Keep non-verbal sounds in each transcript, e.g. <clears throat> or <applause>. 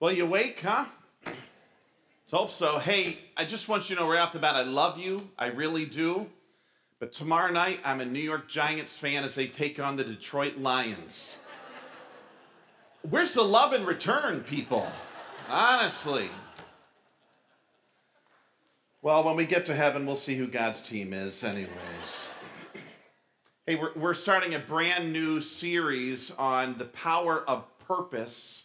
Well, you awake, huh? Let's hope so. Hey, I just want you to know right off the bat, I love you. I really do. But tomorrow night, I'm a New York Giants fan as they take on the Detroit Lions. Where's the love in return, people? Honestly. Well, when we get to heaven, we'll see who God's team is, anyways. Hey, we're, we're starting a brand new series on the power of purpose.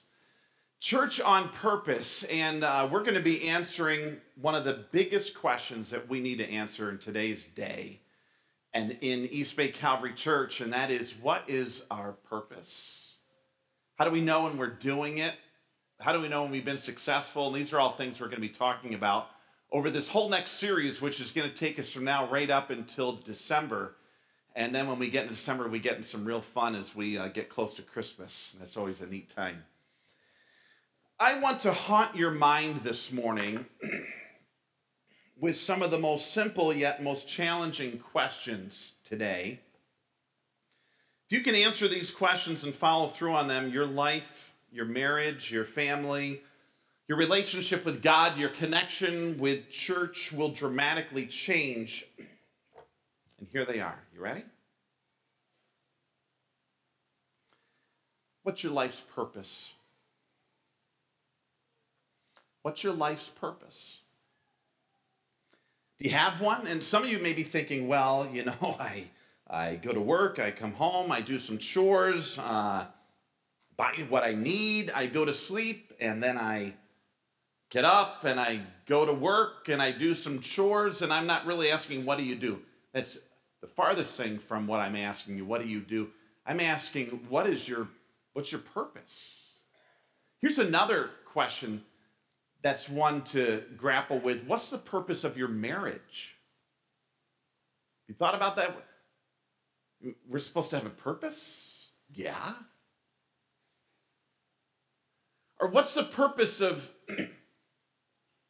Church on Purpose, and uh, we're going to be answering one of the biggest questions that we need to answer in today's day and in East Bay Calvary Church, and that is what is our purpose? How do we know when we're doing it? How do we know when we've been successful? And these are all things we're going to be talking about over this whole next series, which is going to take us from now right up until December. And then when we get in December, we get in some real fun as we uh, get close to Christmas. That's always a neat time. I want to haunt your mind this morning <clears throat> with some of the most simple yet most challenging questions today. If you can answer these questions and follow through on them, your life, your marriage, your family, your relationship with God, your connection with church will dramatically change. And here they are. You ready? What's your life's purpose? What's your life's purpose? Do you have one? And some of you may be thinking, well, you know, <laughs> I, I go to work, I come home, I do some chores, uh, buy what I need, I go to sleep, and then I get up and I go to work and I do some chores, and I'm not really asking, what do you do? That's the farthest thing from what I'm asking you, what do you do? I'm asking, what is your, what's your purpose? Here's another question that's one to grapple with. What's the purpose of your marriage? You thought about that? We're supposed to have a purpose? Yeah. Or what's the purpose of <clears throat>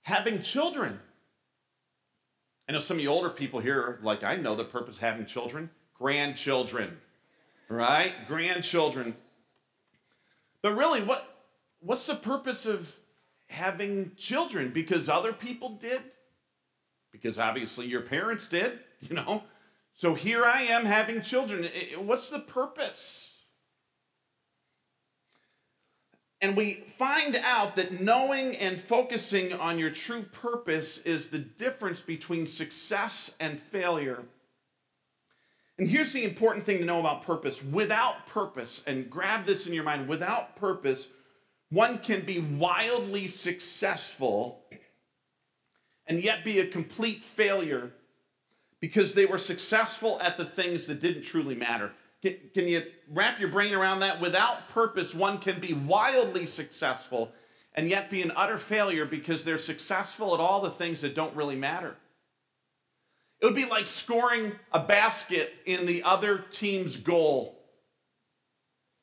having children? I know some of you older people here, like I know the purpose of having children grandchildren, right? Grandchildren. But really, what, what's the purpose of having children because other people did, because obviously your parents did, you know. So here I am having children. What's the purpose? And we find out that knowing and focusing on your true purpose is the difference between success and failure. And here's the important thing to know about purpose without purpose, and grab this in your mind without purpose, one can be wildly successful and yet be a complete failure because they were successful at the things that didn't truly matter. Can, can, you wrap your brain around that? Without purpose, one can be wildly successful and yet be an utter failure because they're successful at all the things that don't really matter. It would be like scoring a basket in the other team's goal.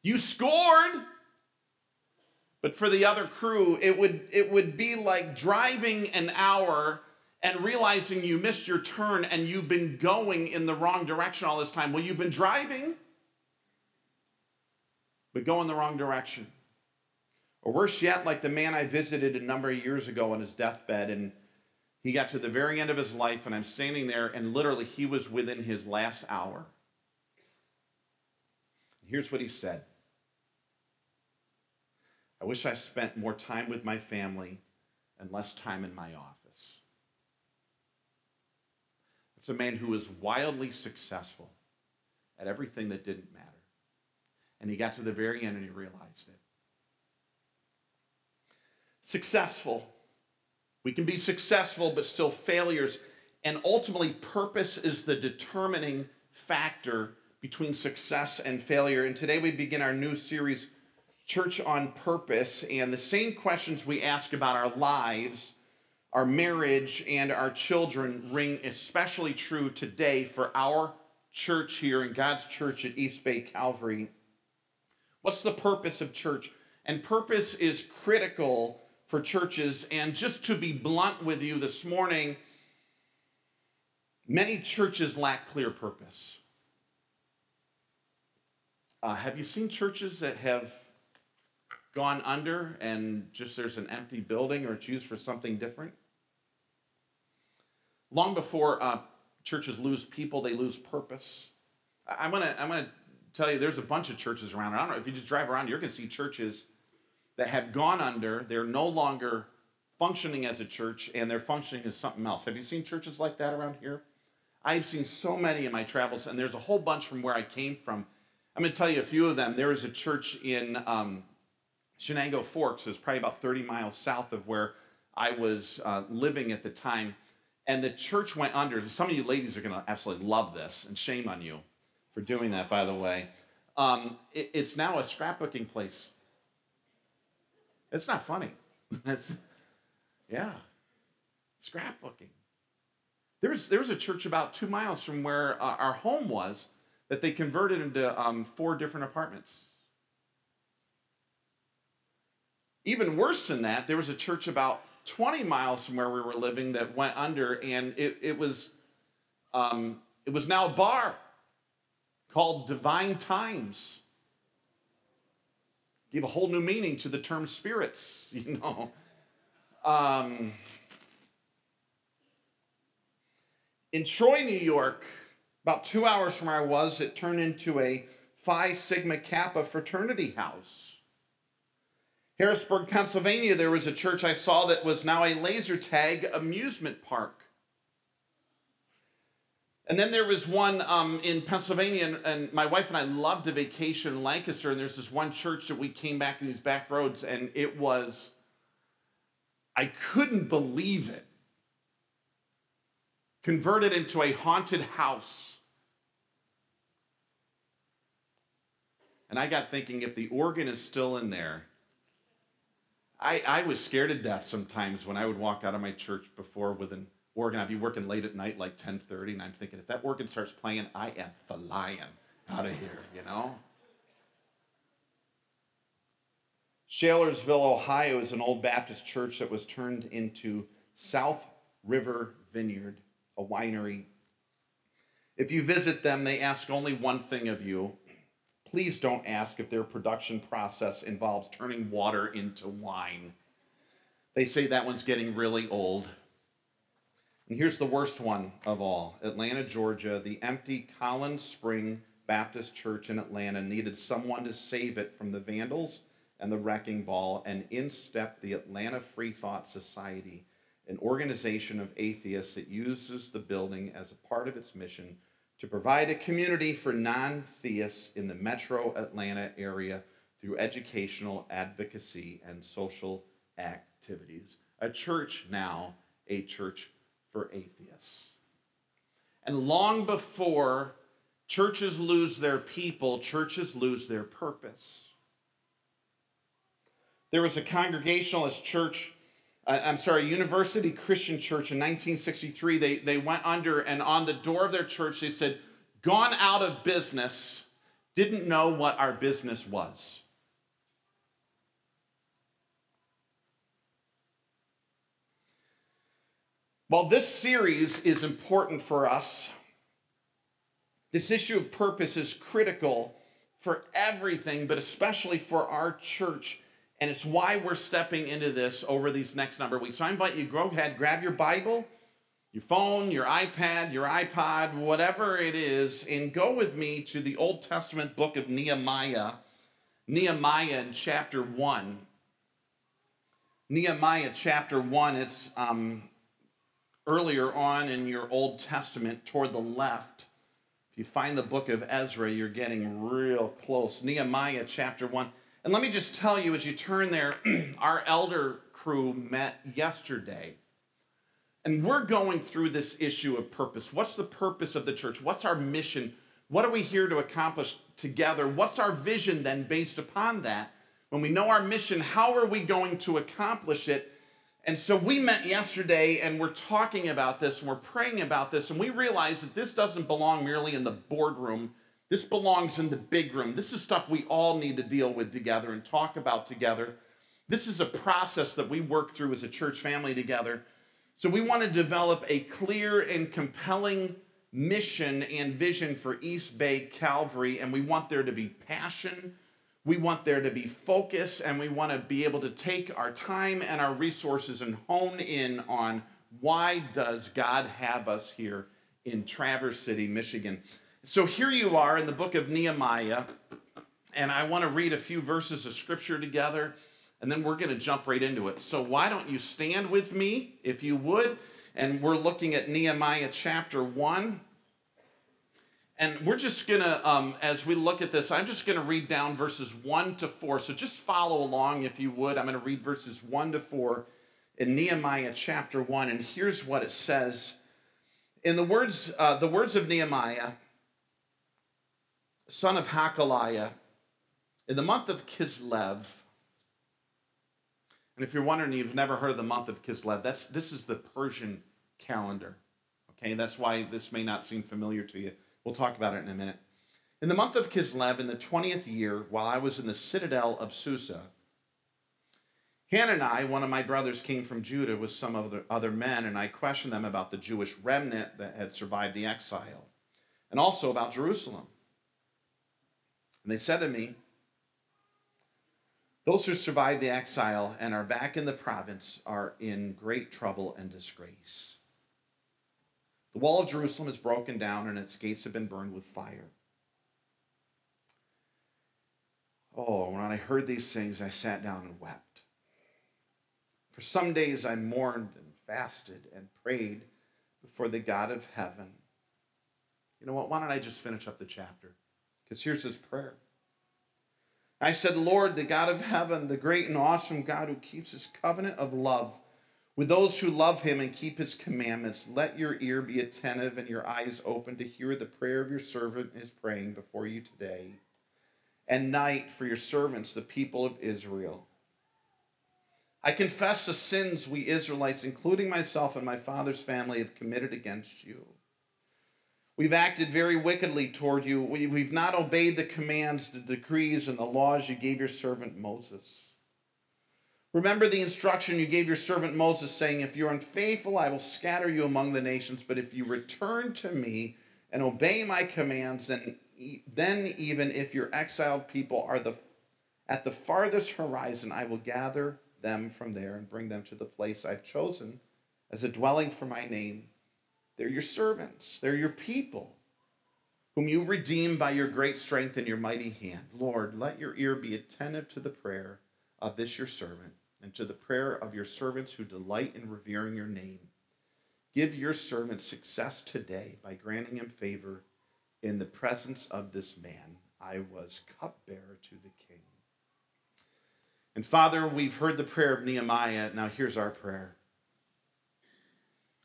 You scored, but for the other crew, it would, it would be like driving an hour and realizing you missed your turn and you've been going in the wrong direction all this time. Well, you've been driving, but going the wrong direction. Or worse yet, like the man I visited a number of years ago on his deathbed, and he got to the very end of his life, and I'm standing there, and literally he was within his last hour. Here's what he said I wish I spent more time with my family and less time in my office. It's a man who was wildly successful at everything that didn't matter. And he got to the very end and he realized it. Successful. We can be successful, but still failures. And ultimately, purpose is the determining factor between success and failure. And today we begin our new series church on purpose, and the same questions we ask about our lives, our marriage, and our children ring especially true today for our church here in God's church at East Bay Calvary. What's the purpose of church? And purpose is critical for churches. And just to be blunt with you this morning, many churches lack clear purpose. Uh, have you seen churches that have gone under and just there's an empty building or it's used for something different? Long before uh, churches lose people, they lose purpose. I- I'm gonna I'm gonna tell you there's a bunch of churches around. I don't know if you just drive around, you're gonna see churches that have gone under. They're no longer functioning as a church and they're functioning as something else. Have you seen churches like that around here? I've seen so many in my travels, and there's a whole bunch from where I came from. I'm going to tell you a few of them. There was a church in um, Chenango Forks, is probably about 30 miles south of where I was uh, living at the time. And the church went under. Some of you ladies are going to absolutely love this, and shame on you for doing that, by the way. Um, it, it's now a scrapbooking place. It's not funny. <laughs> That's, yeah, scrapbooking. There was, there was a church about two miles from where uh, our home was that they converted into um, four different apartments. Even worse than that, there was a church about 20 miles from where we were living that went under, and it, it was um, it was now a bar called Divine Times. Give a whole new meaning to the term spirits, <laughs> you know. Um, in Troy, New York, about two hours from where I was, it turned into a Phi Sigma Kappa fraternity house. Harrisburg, Pennsylvania, there was a church I saw that was now a laser tag amusement park. And then there was one um, in Pennsylvania, and, and, my wife and I loved a vacation in Lancaster. And there's this one church that we came back in these back roads, and it was, I couldn't believe it. Converted into a haunted house. And I got thinking if the organ is still in there, I, I was scared to death sometimes when I would walk out of my church before with an organ. I'd be working late at night, like 10:30, and I'm thinking, if that organ starts playing, I am flying out of here, you know? Shalersville, Ohio is an old Baptist church that was turned into South River Vineyard, a winery. If you visit them, they ask only one thing of you Please don't ask if their production process involves turning water into wine. They say that one's getting really old. And here's the worst one of all Atlanta, Georgia. The empty Collins Spring Baptist Church in Atlanta needed someone to save it from the vandals and the wrecking ball, and in stepped the Atlanta Free Thought Society, an organization of atheists that uses the building as a part of its mission to provide a community for non theists in the metro Atlanta area through educational advocacy and social activities. A church now, a church for atheists. And long before churches lose their people, churches lose their purpose. There was a Congregationalist church I'm sorry, University Christian Church in 1963. They, they went under, and on the door of their church, they said, Gone out of business, didn't know what our business was. While this series is important for us, this issue of purpose is critical for everything, but especially for our church and it's why we're stepping into this over these next number of weeks. So I invite you, go ahead, grab your Bible, your phone, your iPad, your iPod, whatever it is, and go with me to the Old Testament book of Nehemiah. Nehemiah in chapter 1. Nehemiah chapter 1, it's um, earlier on in your Old Testament toward the left. If you find the book of Ezra, you're getting real close. Nehemiah chapter 1. And let me just tell you as you turn there, <clears throat> our elder crew met yesterday. And we're going through this issue of purpose. What's the purpose of the church? What's our mission? What are we here to accomplish together? What's our vision then based upon that? When we know our mission, how are we going to accomplish it? And so we met yesterday and we're talking about this and we're praying about this, and we realize that this doesn't belong merely in the boardroom this belongs in the big room. This is stuff we all need to deal with together and talk about together. This is a process that we work through as a church family together. So we want to develop a clear and compelling mission and vision for East Bay Calvary, and we want there to be passion. We want there to be focus and we want to be able to take our time and our resources and hone in on why does God have us here in Traverse City, Michigan. So here you are in the book of Nehemiah, and I want to read a few verses of scripture together, and then we're going to jump right into it. So why don't you stand with me, if you would? And we're looking at Nehemiah chapter 1. And we're just going to, um, as we look at this, I'm just going to read down verses 1 to 4. So just follow along if you would. I'm going to read verses 1 to 4 in Nehemiah chapter 1. And here's what it says. In the words, uh, the words of Nehemiah, son of Hakaliah, in the month of Kislev, and if you're wondering, you've never heard of the month of Kislev, that's, this is the Persian calendar. Okay, that's why this may not seem familiar to you. We'll talk about it in a minute. In the month of Kislev, in the 20th year, while I was in the citadel of Susa, Hanani, one of my brothers, came from Judah with some other, other men, and I questioned them about the Jewish remnant that had survived the exile, and also about Jerusalem. And they said to me, Those who survived the exile and are back in the province are in great trouble and disgrace. The wall of Jerusalem is broken down and its gates have been burned with fire. Oh, when I heard these things, I sat down and wept. For some days I mourned and fasted and prayed before the God of heaven. You know what? Why don't I just finish up the chapter? Because here's his prayer. I said, Lord, the God of heaven, the great and awesome God who keeps his covenant of love with those who love him and keep his commandments, let your ear be attentive and your eyes open to hear the prayer of your servant is praying before you today and night for your servants, the people of Israel. I confess the sins we Israelites, including myself and my father's family, have committed against you. We've acted very wickedly toward you. We've not obeyed the commands, the decrees, and the laws you gave your servant Moses. Remember the instruction you gave your servant Moses, saying, If you're unfaithful, I will scatter you among the nations. But if you return to me and obey my commands, then, then even if your exiled people are the, at the farthest horizon, I will gather them from there and bring them to the place I've chosen as a dwelling for my name. They're your servants, they're your people, whom you redeem by your great strength and your mighty hand. Lord, let your ear be attentive to the prayer of this your servant and to the prayer of your servants who delight in revering your name. Give your servant success today by granting him favor in the presence of this man. I was cupbearer to the king. And Father, we've heard the prayer of Nehemiah. Now here's our prayer.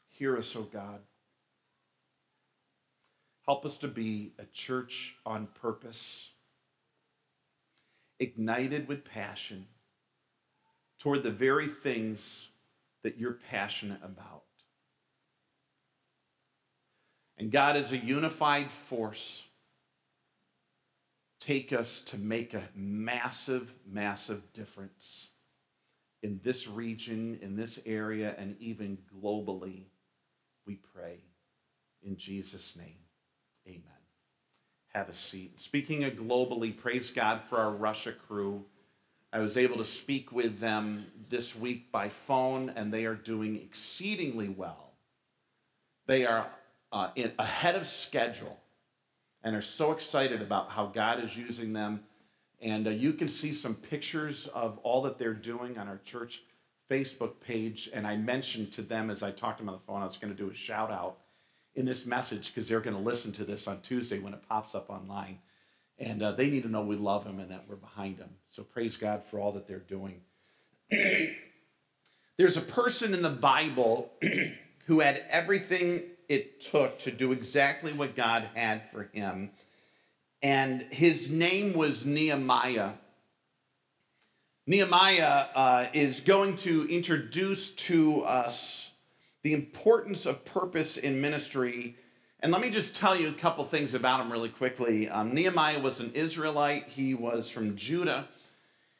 Hear us, O God. Help us to be a church on purpose, ignited with passion toward the very things that you're passionate about. And God, as a unified force, take us to make a massive, massive difference in this region, in this area, and even globally, we pray. In Jesus' name, amen. Have a seat. Speaking of globally, praise God for our Russia crew. I was able to speak with them this week by phone, and they are doing exceedingly well. They are uh, in, ahead of schedule and are so excited about how God is using them. And uh, you can see some pictures of all that they're doing on our church Facebook page. And I mentioned to them as I talked to them on the phone, I was going to do a shout out in this message because they're going to listen to this on Tuesday when it pops up online. And uh, they need to know we love them and that we're behind them. So praise God for all that they're doing. <clears throat> There's a person in the Bible <clears throat> who had everything it took to do exactly what God had for him. And his name was Nehemiah. Nehemiah uh, is going to introduce to us the importance of purpose in ministry. And let me just tell you a couple things about him really quickly. Um, Nehemiah was an Israelite, he was from Judah.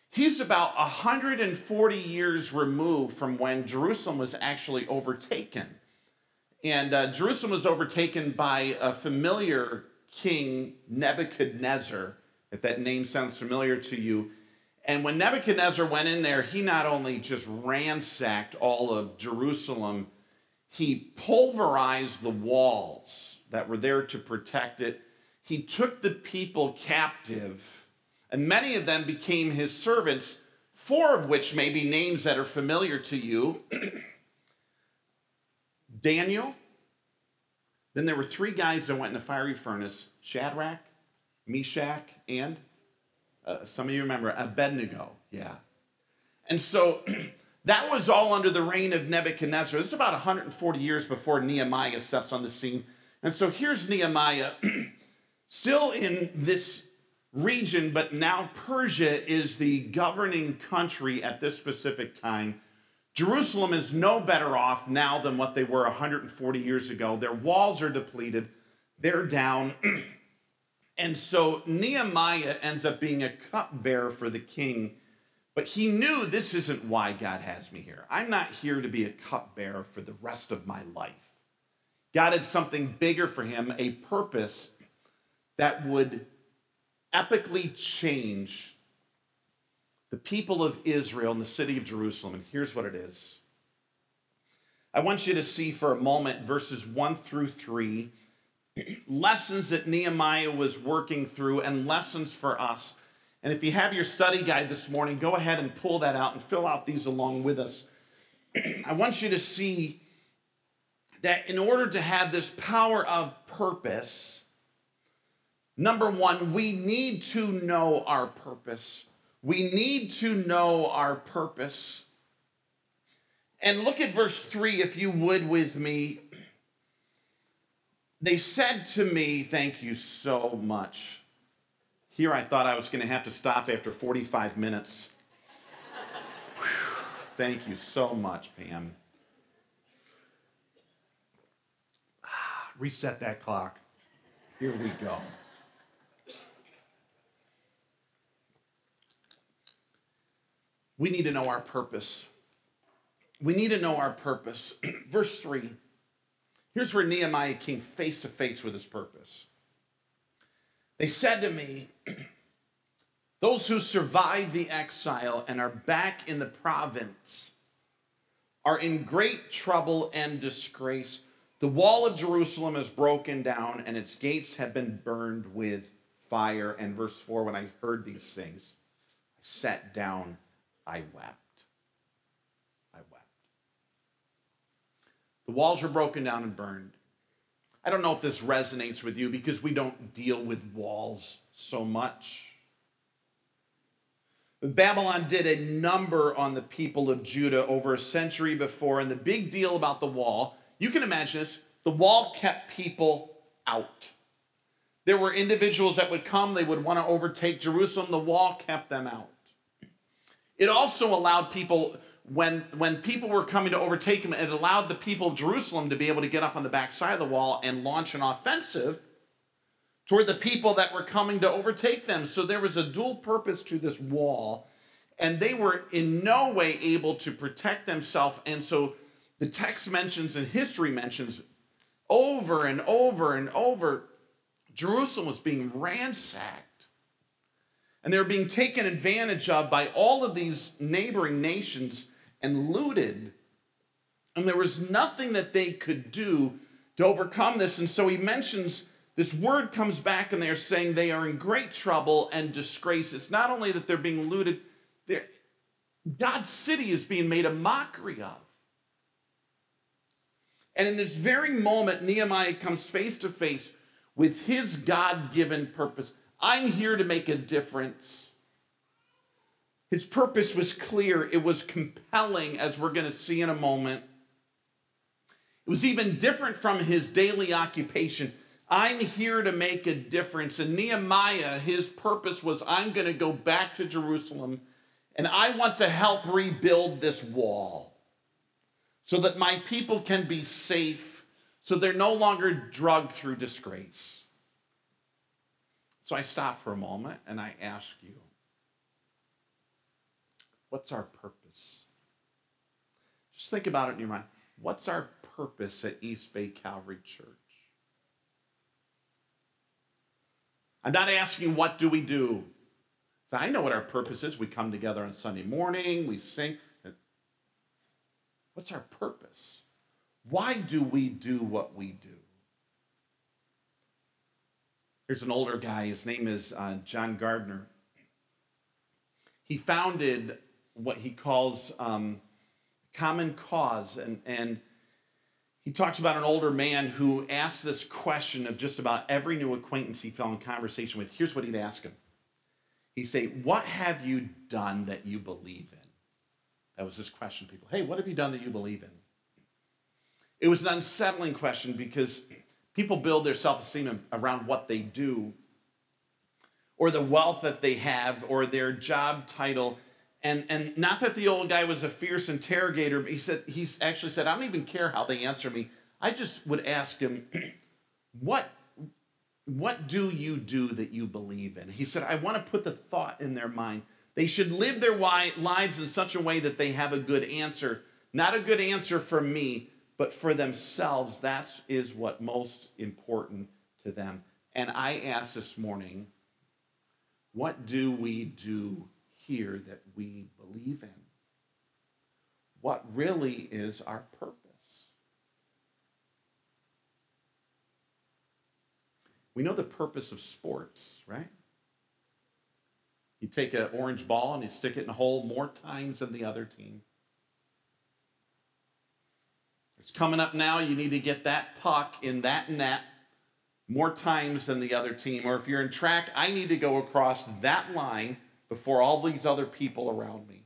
He's about 140 years removed from when Jerusalem was actually overtaken. And uh, Jerusalem was overtaken by a familiar king, Nebuchadnezzar. if that name sounds familiar to you. And when Nebuchadnezzar went in there, he not only just ransacked all of Jerusalem, he pulverized the walls that were there to protect it. He took the people captive, and many of them became his servants, four of which may be names that are familiar to you <clears throat> Daniel. Then there were three guys that went in a fiery furnace Shadrach, Meshach, and uh, some of you remember Abednego. Yeah. And so <clears throat> that was all under the reign of Nebuchadnezzar. This is about 140 years before Nehemiah steps on the scene. And so here's Nehemiah, <clears throat> still in this region, but now Persia is the governing country at this specific time. Jerusalem is no better off now than what they were 140 years ago. Their walls are depleted, they're down. <clears throat> and so Nehemiah ends up being a cupbearer for the king, but he knew this isn't why God has me here. I'm not here to be a cupbearer for the rest of my life. God had something bigger for him, a purpose that would epically change the people of Israel and the city of Jerusalem. And here's what it is I want you to see for a moment verses 1 through 3, <clears throat> lessons that Nehemiah was working through, and lessons for us. And if you have your study guide this morning, go ahead and pull that out and fill out these along with us. <clears throat> I want you to see that in order to have this power of purpose, number one, we need to know our purpose. We need to know our purpose. And look at verse 3, if you would, with me. They said to me, Thank you so much. Here I thought I was going to have to stop after 45 minutes. Thank you so much, Pam. Reset that clock. Here we go. We need to know our purpose. We need to know our purpose. <clears throat> Verse 3. Here's where Nehemiah came face to face with his purpose. They said to me, <clears throat> Those who survived the exile and are back in the province are in great trouble and disgrace. The wall of Jerusalem is broken down and its gates have been burned with fire. And verse 4 when I heard these things, I sat down I wept. I wept. The walls are broken down and burned. I don't know if this resonates with you because we don't deal with walls so much. But Babylon did a number on the people of Judah over a century before, and the big deal about the wall, you can imagine this, the wall kept people out. There were individuals that would come, they would want to overtake Jerusalem, the wall kept them out. It also allowed people, when, when people were coming to overtake him, it allowed the people of Jerusalem to be able to get up on the backside of the wall and launch an offensive toward the people that were coming to overtake them. So there was a dual purpose to this wall, and they were in no way able to protect themselves. And so the text mentions and history mentions over and over and over Jerusalem was being ransacked and they were being taken advantage of by all of these neighboring nations and looted. And there was nothing that they could do to overcome this. And so he mentions this word comes back and they're saying they are in great trouble and disgrace. It's not only that they're being looted, they're, God's city is being made a mockery of. And in this very moment, Nehemiah comes face to face with his God given purpose. I'm here to make a difference. His purpose was clear, it was compelling, as we're going to see in a moment. It was even different from his daily occupation. I'm here to make a difference. And Nehemiah, his purpose was I'm going to go back to Jerusalem and I want to help rebuild this wall so that my people can be safe, so they're no longer drugged through disgrace. So I stop for a moment and I ask you, what's our purpose? Just think about it in your mind. What's our purpose at East Bay Calvary Church? I'm not asking what do we do. So I know what our purpose is. We come together on Sunday morning, we sing. What's our purpose? Why do we do what we do? Here's an older guy. His name is uh, John Gardner. He founded what he calls um, Common Cause, and, and he talks about an older man who asked this question of just about every new acquaintance he fell in conversation with. Here's what he'd ask him He'd say, What have you done that you believe in? That was his question, people. Hey, what have you done that you believe in? It was an unsettling question because people build their self esteem around what they do or the wealth that they have or their job title. And, and not that the old guy was a fierce interrogator, but he said he's actually said, I don't even care how they answer me. I just would ask him, <clears throat> what, what do you do that you believe in? He said, I want to put the thought in their mind. They should live their lives in such a way that they have a good answer. Not a good answer for me, but for themselves, that is what most important to them. And I ask this morning, what do we do here that we believe in? What really is our purpose? We know the purpose of sports, right? You take an orange ball and you stick it in a hole more times than the other team. It's coming up now. You need to get that puck in that net more times than the other team. Or if you're in track, I need to go across that line before all these other people around me.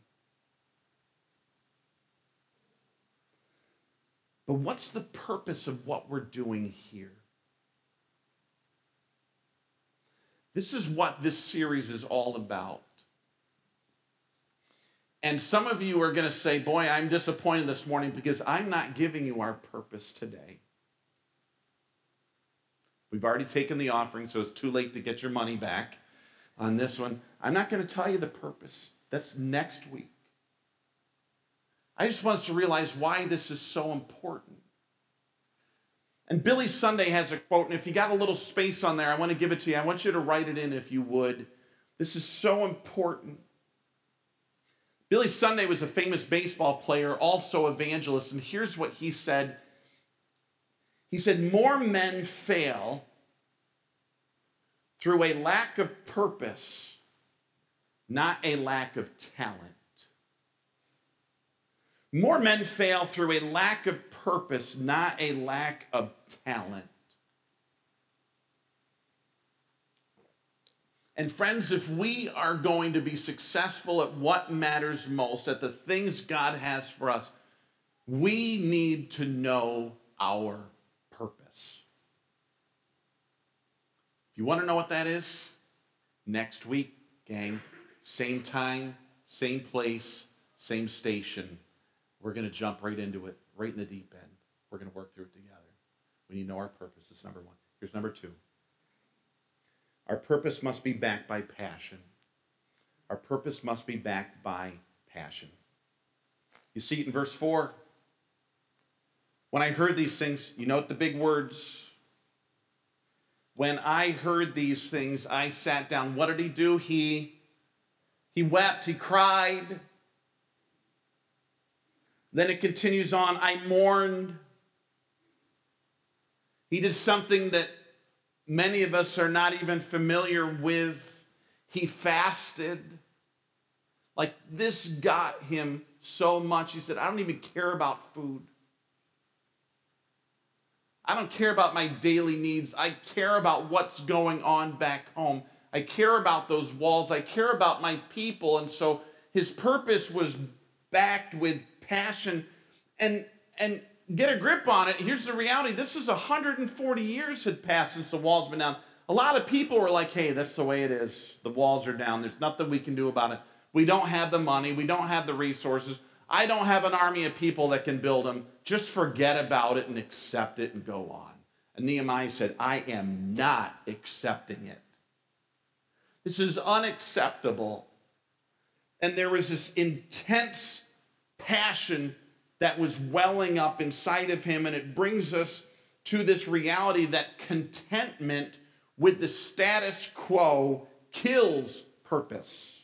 But what's the purpose of what we're doing here? This is what this series is all about. And some of you are going to say, Boy, I'm disappointed this morning because I'm not giving you our purpose today. We've already taken the offering, so it's too late to get your money back on this one. I'm not going to tell you the purpose. That's next week. I just want us to realize why this is so important. And Billy Sunday has a quote, and if you got a little space on there, I want to give it to you. I want you to write it in if you would. This is so important. Billy Sunday was a famous baseball player, also evangelist, and here's what he said. He said, More men fail through a lack of purpose, not a lack of talent. More men fail through a lack of purpose, not a lack of talent. And friends, if we are going to be successful at what matters most, at the things God has for us, we need to know our purpose. If you want to know what that is, next week, gang, same time, same place, same station, we're going to jump right into it, right in the deep end. We're going to work through it together. We need to know our purpose. That's number one. Here's number two. Our purpose must be backed by passion. Our purpose must be backed by passion. You see it in verse 4. When I heard these things, you note the big words. When I heard these things, I sat down. What did he do? He he wept, he cried. Then it continues on, I mourned. He did something that many of us are not even familiar with. He fasted. Like this got him so much. He said, I don't even care about food. I don't care about my daily needs. I care about what's going on back home. I care about those walls. I care about my people. And so his purpose was backed with passion. And and get a grip on it. Here's the reality this is 140 years had passed since the walls been down. A lot of people were like, hey, that's the way it is. The walls are down. There's nothing we can do about it. We don't have the money. We don't have the resources. I don't have an army of people that can build them. Just forget about it and accept it and go on. And Nehemiah said, I am not accepting it. This is unacceptable. And there was this intense passion that was welling up inside of him. And it brings us to this reality that contentment with the status quo kills purpose.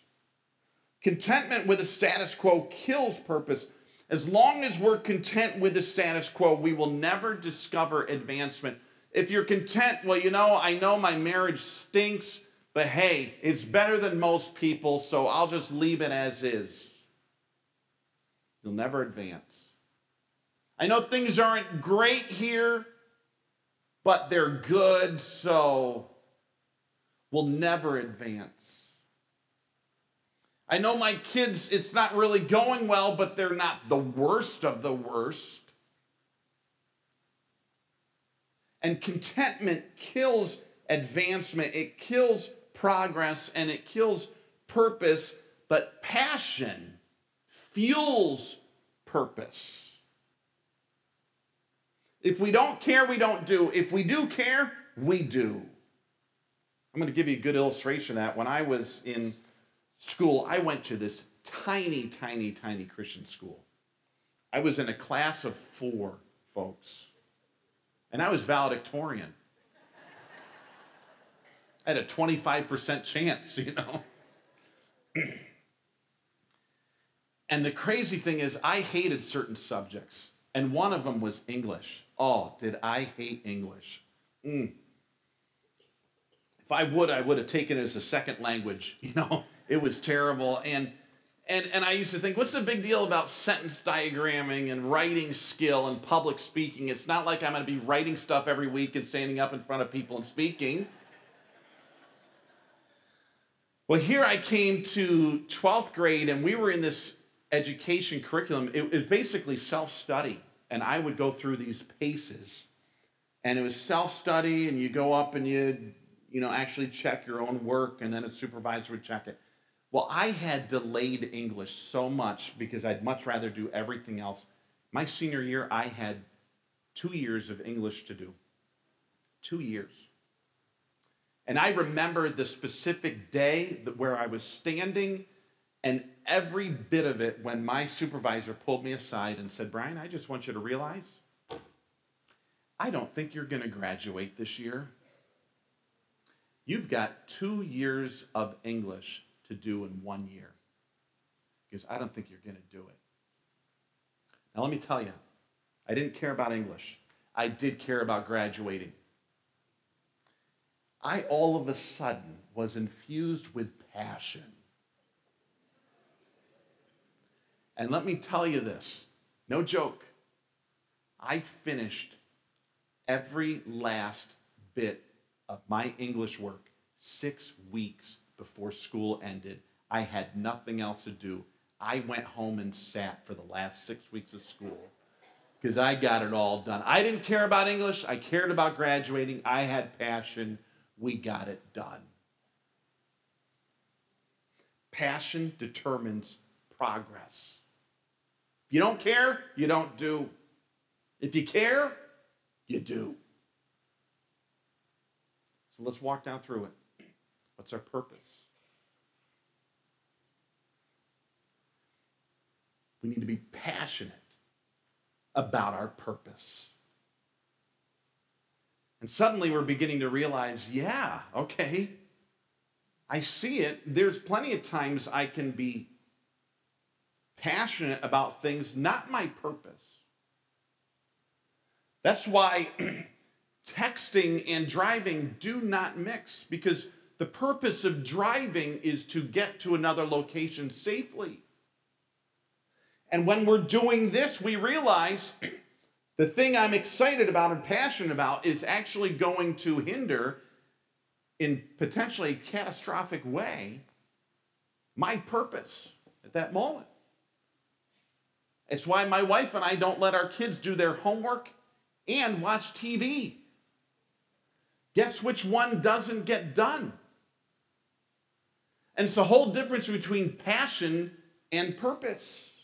Contentment with the status quo kills purpose. As long as we're content with the status quo, we will never discover advancement. If you're content, well, you know, I know my marriage stinks, but hey, it's better than most people, so I'll just leave it as is. You'll never advance. I know things aren't great here, but they're good, so we'll never advance. I know my kids, it's not really going well, but they're not the worst of the worst. And contentment kills advancement, it kills progress, and it kills purpose, but passion fuels purpose. If we don't care, we don't do. If we do care, we do. I'm going to give you a good illustration of that. When I was in school, I went to this tiny, tiny, tiny Christian school. I was in a class of four folks, and I was valedictorian. I had a 25% chance, you know. <clears throat> and the crazy thing is, I hated certain subjects, and one of them was English. Oh, did I hate English? Mm. If I would, I would have taken it as a second language, <laughs> you know. It was terrible. And and, and I used to think, what's the big deal about sentence diagramming and writing skill and public speaking? It's not like I'm going to be writing stuff every week and standing up in front of people and speaking. Well, here I came to 12th grade, and we were in this education curriculum. It was basically self study, and I would go through these paces. And it was self study, and you go up and you, you know, actually check your own work, and then a supervisor would check it. Well, I had delayed English so much because I'd much rather do everything else. My senior year, I had two years of English to do. Two years. And I remember the specific day where I was standing, and every bit of it when my supervisor pulled me aside and said, Brian, I just want you to realize I don't think you're going to graduate this year. You've got two years of English to do in one year because I don't think you're going to do it. Now, let me tell you, I didn't care about English. I did care about graduating. I all of a sudden was infused with passion. And let me tell you this no joke. I finished every last bit of my English work six weeks before school ended. I had nothing else to do. I went home and sat for the last six weeks of school because I got it all done. I didn't care about English. I cared about graduating. I had passion. We got it done. Passion determines progress. If you don't care, you don't do. If you care, you do. So let's walk down through it. What's our purpose? We need to be passionate about our purpose. And suddenly we're beginning to realize yeah, okay, I see it. There's plenty of times I can be passionate about things not my purpose. That's why <clears throat> texting and driving do not mix because the purpose of driving is to get to another location safely. And when we're doing this, we realize the thing I'm excited about and passionate about is actually going to hinder, in potentially catastrophic way, my purpose at that moment. It's why my wife and I don't let our kids do their homework and watch TV. Guess which one doesn't get done? And it's the whole difference between passion and purpose.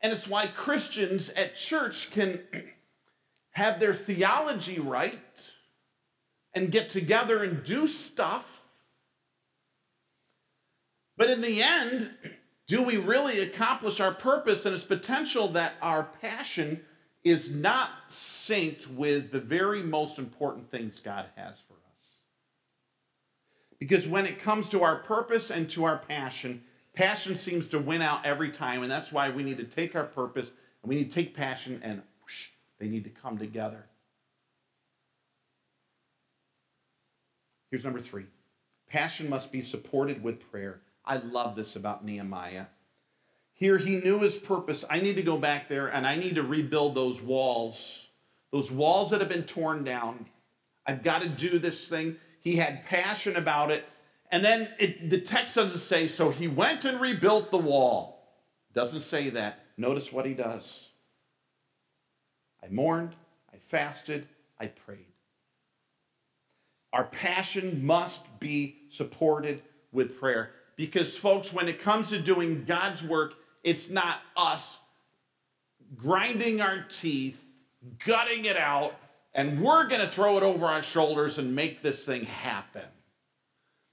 And it's why Christians at church can have their theology right and get together and do stuff. But in the end, do we really accomplish our purpose? And it's potential that our passion is not synced with the very most important things God has for us. Because when it comes to our purpose and to our passion, passion seems to win out every time, and that's why we need to take our purpose and we need to take passion and whoosh, they need to come together. Here's number three passion must be supported with prayer. I love this about Nehemiah. Here he knew his purpose. I need to go back there and I need to rebuild those walls, those walls that have been torn down. I've got to do this thing. He had passion about it. And then it, the text doesn't say, so he went and rebuilt the wall. Doesn't say that. Notice what he does. I mourned, I fasted, I prayed. Our passion must be supported with prayer. Because, folks, when it comes to doing God's work, it's not us grinding our teeth, gutting it out, and we're going to throw it over our shoulders and make this thing happen.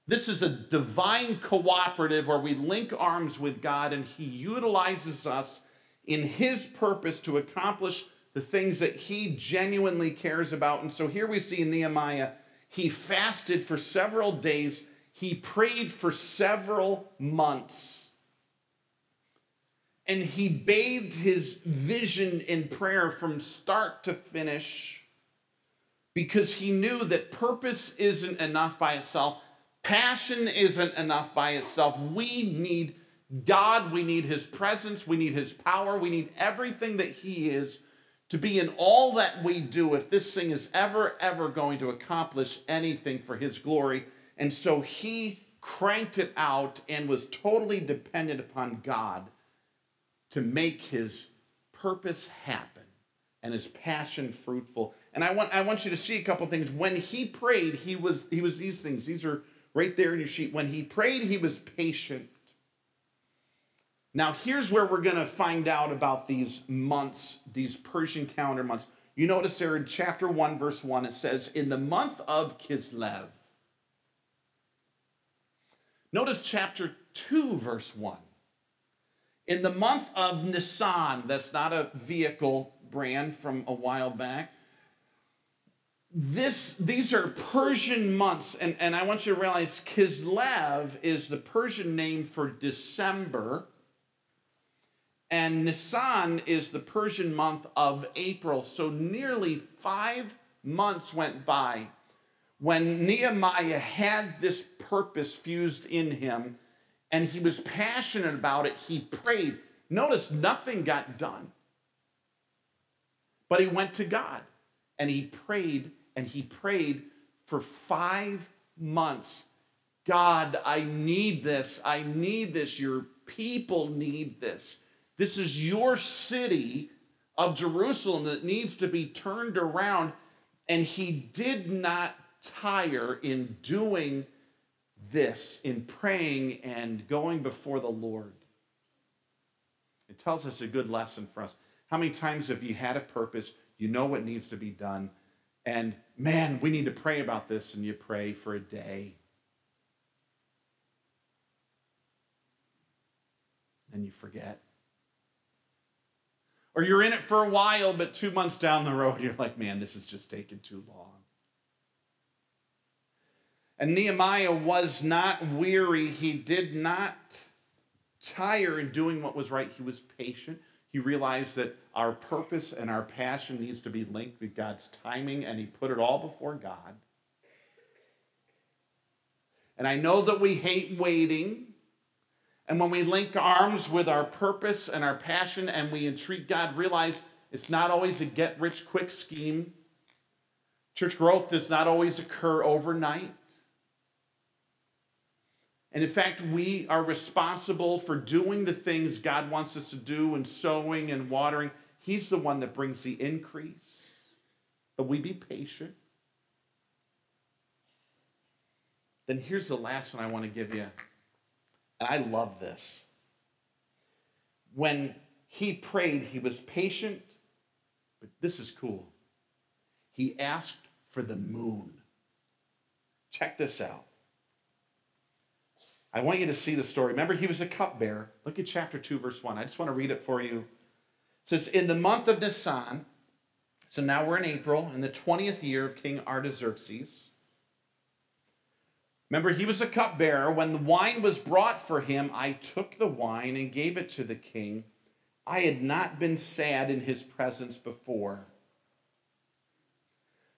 This is a divine cooperative where we link arms with God and He utilizes us in His purpose to accomplish the things that He genuinely cares about. And so here we see in Nehemiah, he fasted for several days, he prayed for several months. And he bathed his vision in prayer from start to finish because he knew that purpose isn't enough by itself, passion isn't enough by itself. We need God, we need his presence, we need his power, we need everything that he is to be in all that we do if this thing is ever, ever going to accomplish anything for his glory. And so he cranked it out and was totally dependent upon God to make his purpose happen and his passion fruitful. And I want I want you to see a couple things. When he prayed, he was he was these things. These are right there in your sheet. When he prayed, he was patient. Now, here's where we're going to find out about these months, these Persian calendar months. You notice there in chapter 1, verse 1, it says, In the month of Kislev. Notice chapter 2, verse 1. In the month of Nisan, that's not a vehicle brand from a while back. This, these are Persian months, and, and I want you to realize Kislev is the Persian name for December, and Nisan is the Persian month of April. So nearly five months went by when Nehemiah had this purpose fused in him and he was passionate about it. He prayed. Notice nothing got done. But he went to God and he prayed and he prayed for five months. God, I need this. I need this. Your people need this. This is your city of Jerusalem that needs to be turned around. And he did not tire in doing this in praying and going before the Lord. It tells us a good lesson for us. How many times have you had a purpose, you know what needs to be done, and man, we need to pray about this, and you pray for a day. Then you forget. Or you're in it for a while, but two months down the road, <laughs> you're like, man, this is just taking too long. And Nehemiah was not weary. He did not tire in doing what was right. He was patient. He realized that our purpose and our passion needs to be linked with God's timing, and he put it all before God. And I know that we hate waiting. And when we link arms with our purpose and our passion and we entreat God, realize it's not always a get rich quick scheme. Church growth does not always occur overnight. And in fact, we are responsible for doing the things God wants us to do and sowing and watering. He's the one that brings the increase. But we be patient. Then here's the last one I want to give you. And I love this. When he prayed, he was patient, but this is cool. He asked for the moon. Check this out. I want you to see the story. Remember, he was a cupbearer. Look at chapter 2, verse 1. I just want to read it for you. It says, In the month of Nisan, So now we're in April, in the 20th year of King Artaxerxes. Remember, he was a cupbearer. When the wine was brought for him, I took the wine and gave it to the king. I had not been sad in his presence before.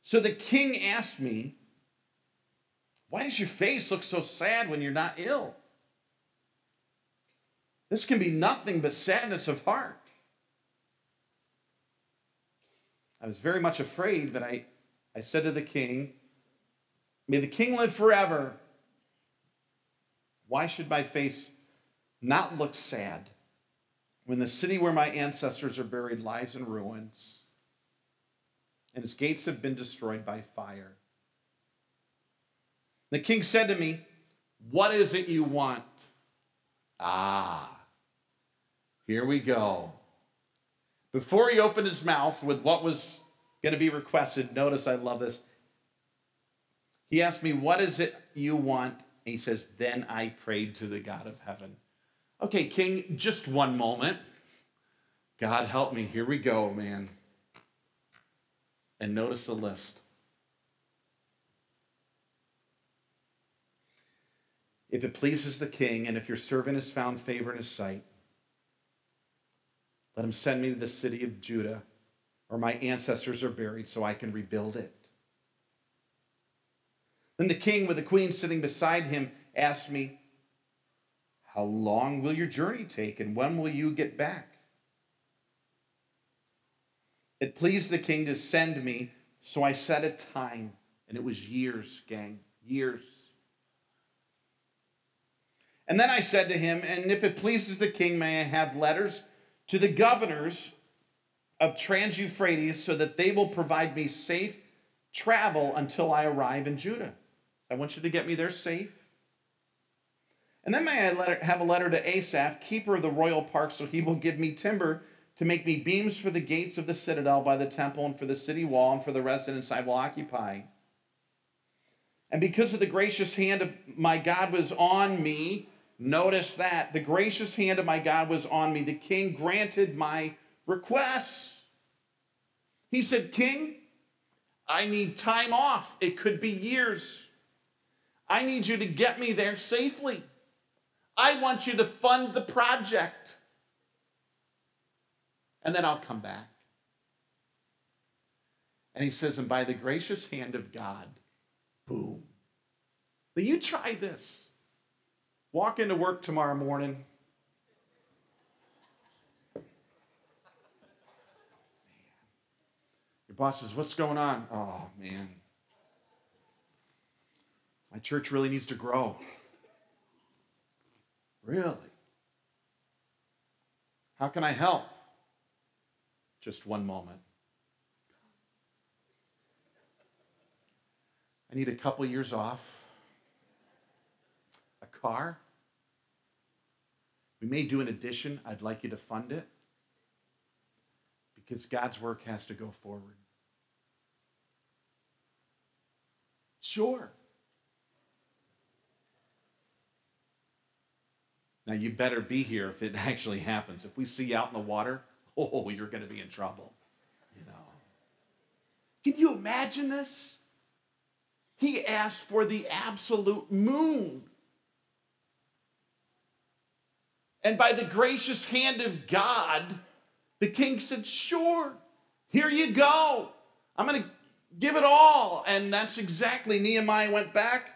So the king asked me, Why does your face look so sad when you're not ill? This can be nothing but sadness of heart. I was very much afraid, but I, I said to the king, May the king live forever. Why should my face not look sad when the city where my ancestors are buried lies in ruins and its gates have been destroyed by fire? The king said to me, What is it you want? Ah, here we go. Before he opened his mouth with what was going to be requested, notice I love this. He asked me, What is it you want? And he says, Then I prayed to the God of heaven. Okay, King, just one moment. God help me. Here we go, man. And notice the list. If it pleases the king, and if your servant has found favor in his sight, let him send me to the city of Judah, where my ancestors are buried, so I can rebuild it. Then the king, with the queen sitting beside him, asked me, How long will your journey take, and when will you get back? It pleased the king to send me, so I set a time, and it was years, gang, years. And then I said to him, And if it pleases the king, may I have letters to the governors of Trans Euphrates so that they will provide me safe travel until I arrive in Judah. I want you to get me there safe. And then may I have a letter to Asaph, keeper of the royal park, so he will give me timber to make me beams for the gates of the citadel by the temple and for the city wall and for the residence I will occupy. And because of the gracious hand of my God was on me, notice that the gracious hand of my God was on me. The king granted my requests. He said, King, I need time off. It could be years. I need you to get me there safely. I want you to fund the project. And then I'll come back. And he says, and by the gracious hand of God, boom. Now you try this. Walk into work tomorrow morning. Your boss says, What's going on? Oh, man. My church really needs to grow. Really? How can I help? Just one moment. I need a couple years off. A car. We may do an addition. I'd like you to fund it because God's work has to go forward. Sure. Now, you better be here if it <laughs> actually happens. If we see you out in the water, <laughs> oh, you're going to be in trouble. You know. Can you imagine this? He asked for the absolute moon. And by the gracious hand of God, the king said, Sure, here you go. I'm going to give it all. And that's exactly Nehemiah went back,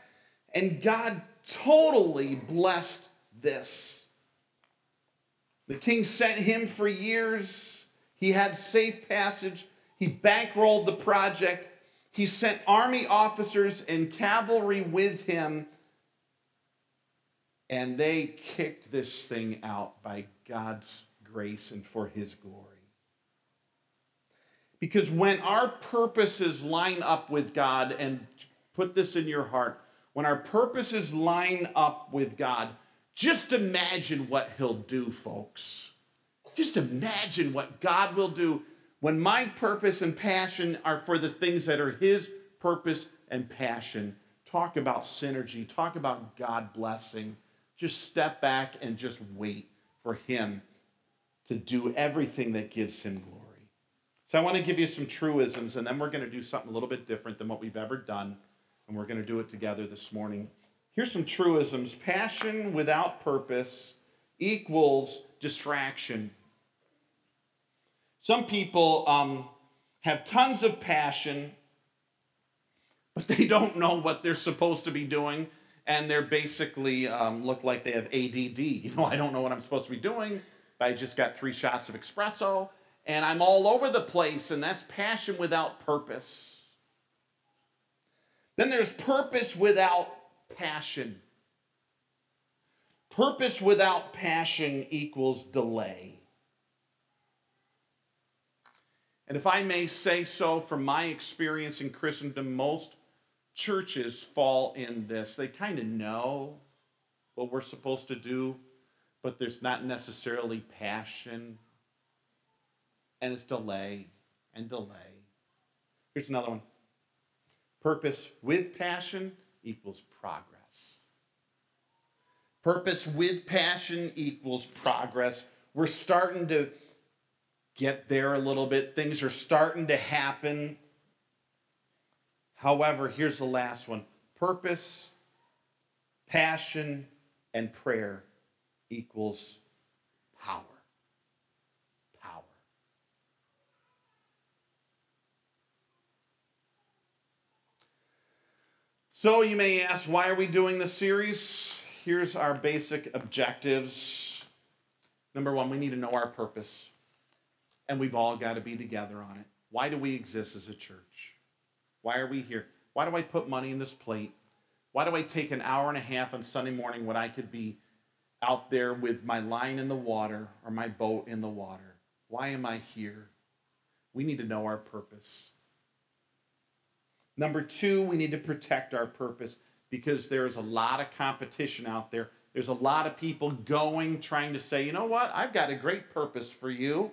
and God totally blessed this. The king sent him for years. He had safe passage. He bankrolled the project. He sent army officers and cavalry with him. And they kicked this thing out by God's grace and for his glory. Because when our purposes line up with God, and put this in your heart, when our purposes line up with God, just imagine what he'll do, folks. Just imagine what God will do when my purpose and passion are for the things that are his purpose and passion. Talk about synergy, talk about God blessing. Just step back and just wait for him to do everything that gives him glory. So I want to give you some truisms, and then we're going to do something a little bit different than what we've ever done, and we're going to do it together this morning. Here's some truisms passion without purpose equals distraction. Some people um, have tons of passion, but they don't know what they're supposed to be doing, and they're basically um, look like they have ADD. <laughs> You know, I don't know what I'm supposed to be doing. I just got three shots of espresso and I'm all over the place, and that's passion without purpose. Then there's purpose without passion. Purpose without passion equals delay. And if I may say so, from my experience in Christendom, most churches fall in this. They kind of know what we're supposed to do, but there's not necessarily passion and it's delay and delay. Here's another one purpose with passion equals progress. Purpose with passion equals progress. We're starting to get there a little bit, things are starting to happen. However, here's the last one purpose, passion, and prayer equals power. Power. So you may ask, why are we doing this series? Here's our basic objectives. Number one, we need to know our purpose, and we've all got to be together on it. Why do we exist as a church? Why are we here? Why do I put money in this plate? Why do I take an hour and a half on Sunday morning when I could be out there with my line in the water or my boat in the water? Why am I here? We need to know our purpose. Number two, we need to protect our purpose because there's a lot of competition out there. There's a lot of people going, trying to say, you know what, I've got a great purpose for you.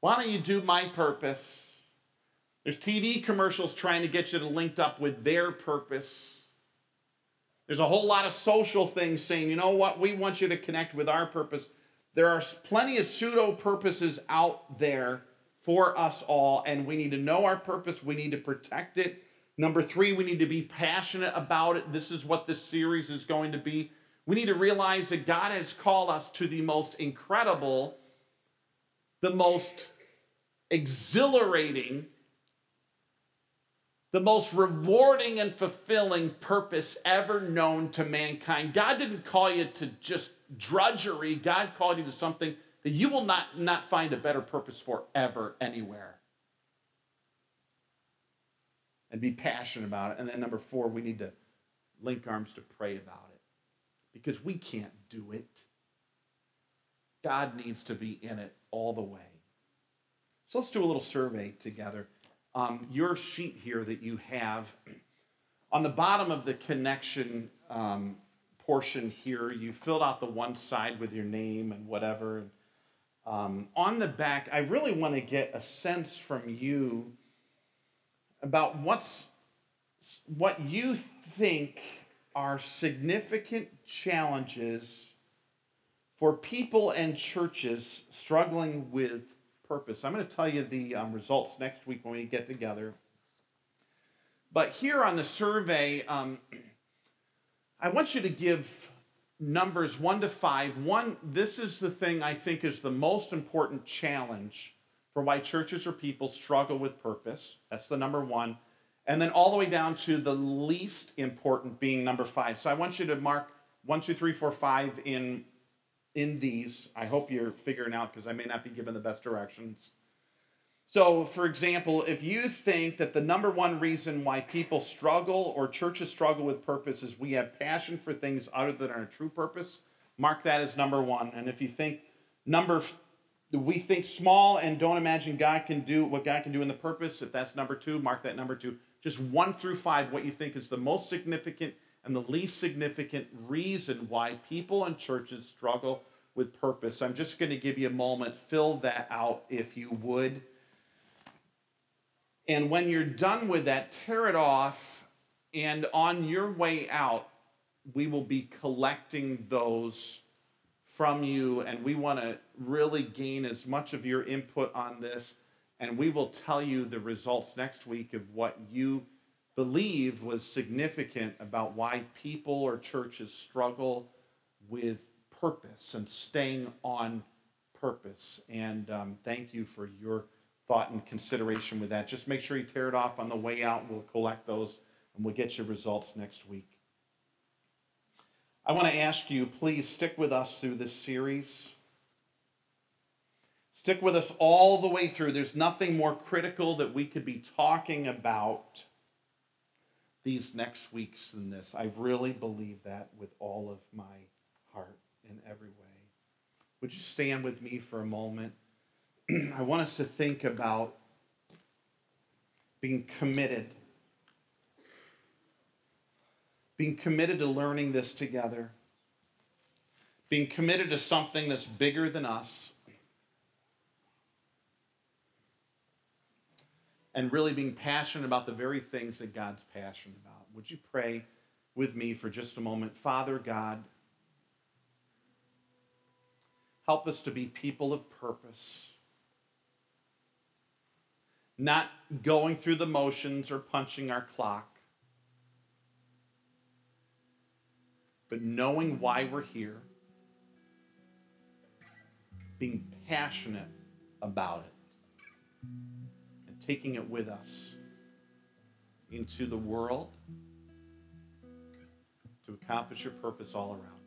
Why don't you do my purpose? There's TV commercials trying to get you to linked up with their purpose. There's a whole lot of social things saying, you know what, we want you to connect with our purpose. There are plenty of pseudo purposes out there for us all, and we need to know our purpose. We need to protect it. Number three, we need to be passionate about it. This is what this series is going to be. We need to realize that God has called us to the most incredible, the most exhilarating, the most rewarding and fulfilling purpose ever known to mankind. God didn't call you to just drudgery, God called you to something that you will not, not find a better purpose for ever anywhere. And be passionate about it. And then number four, we need to link arms to pray about it because we can't do it. God needs to be in it all the way. So let's do a little survey together. Um, your sheet here that you have, on the bottom of the connection um, portion here, you filled out the one side with your name and whatever. Um, on the back, I really want to get a sense from you about what's what you think are significant challenges for people and churches struggling with purpose. I'm going to tell you the um, results next week when we get together. But here on the survey, um, <clears throat> I want you to give numbers one to five. One, this is the thing I think is the most important challenge for why churches or people struggle with purpose. That's the number one. And then all the way down to the least important being number five. So I want you to mark one, two, three, four, five in in these. I hope you're figuring out because I may not be given the best directions. So, for example, if you think that the number one reason why people struggle or churches struggle with purpose is we have passion for things other than our true purpose, mark that as number one. And if you think number, we think small and don't imagine God can do what God can do in the purpose, if that's number two, mark that number two. Just one through five, what you think is the most significant and the least significant reason why people and churches struggle with purpose. I'm just going to give you a moment. Fill that out if you would. And when you're done with that, tear it off. And on your way out, we will be collecting those from you. And we want to really gain as much of your input on this And we will tell you the results next week of what you believe was significant about why people or churches struggle with purpose and staying on purpose. And um, thank you for your thought and consideration with that. Just make sure you tear it off on the way out. We'll collect those and we'll get your results next week. I want to ask you, please stick with us through this series. Stick with us all the way through. There's nothing more critical that we could be talking about these next weeks than this. I really believe that with all of my in every way. Would you stand with me for a moment? <clears throat> I want us to think about being committed. Being committed to learning this together. Being committed to something that's bigger than us. and really being passionate about the very things that God's passionate about. Would you pray with me for just a moment? Father God, help us to be people of purpose, not going through the motions or punching our clock, but knowing why we're here, being passionate about it and taking it with us into the world to accomplish your purpose all around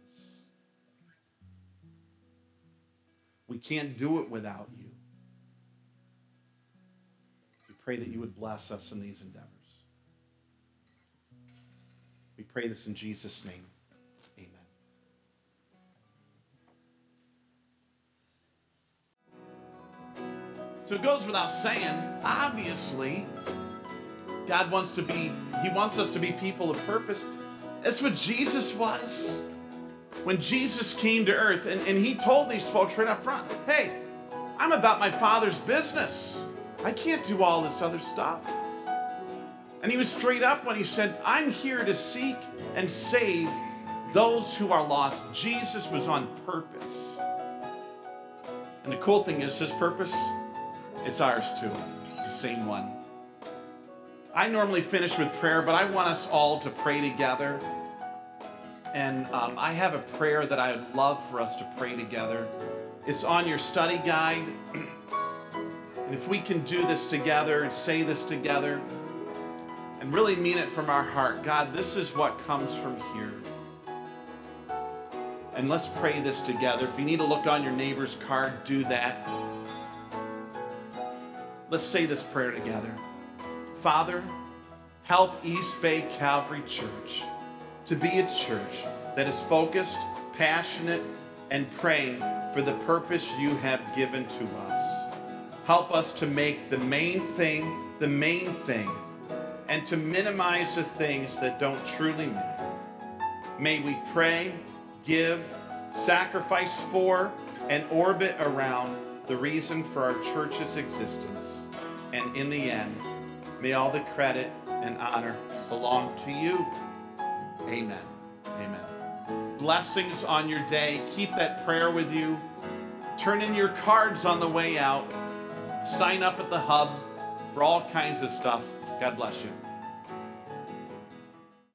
We can't do it without you. We pray that you would bless us in these endeavors. We pray this in Jesus' name. Amen. So it goes without saying, obviously, God wants to be, He wants us to be people of purpose. That's what Jesus was. When Jesus came to earth, and, and He told these folks right up front, hey, I'm about my Father's business. I can't do all this other stuff. And he was straight up when he said, I'm here to seek and save those who are lost. Jesus was on purpose. And the cool thing is, his purpose it's ours too, the same one. I normally finish with prayer, but I want us all to pray together. And um, I have a prayer that I would love for us to pray together. It's on your study guide. <clears throat> and if we can do this together and say this together and really mean it from our heart God, this is what comes from here. And let's pray this together. If you need to look on your neighbor's card, do that. Let's say this prayer together. Father, help East Bay Calvary Church to be a church that is focused, passionate, and praying for the purpose you have given to us. Help us to make the main thing the main thing and to minimize the things that don't truly matter. May we pray, give, sacrifice for, and orbit around the reason for our church's existence. And in the end, may all the credit and honor belong to you. Amen. Amen. Blessings on your day. Keep that prayer with you. Turn in your cards on the way out. Sign up at the hub for all kinds of stuff. God bless you.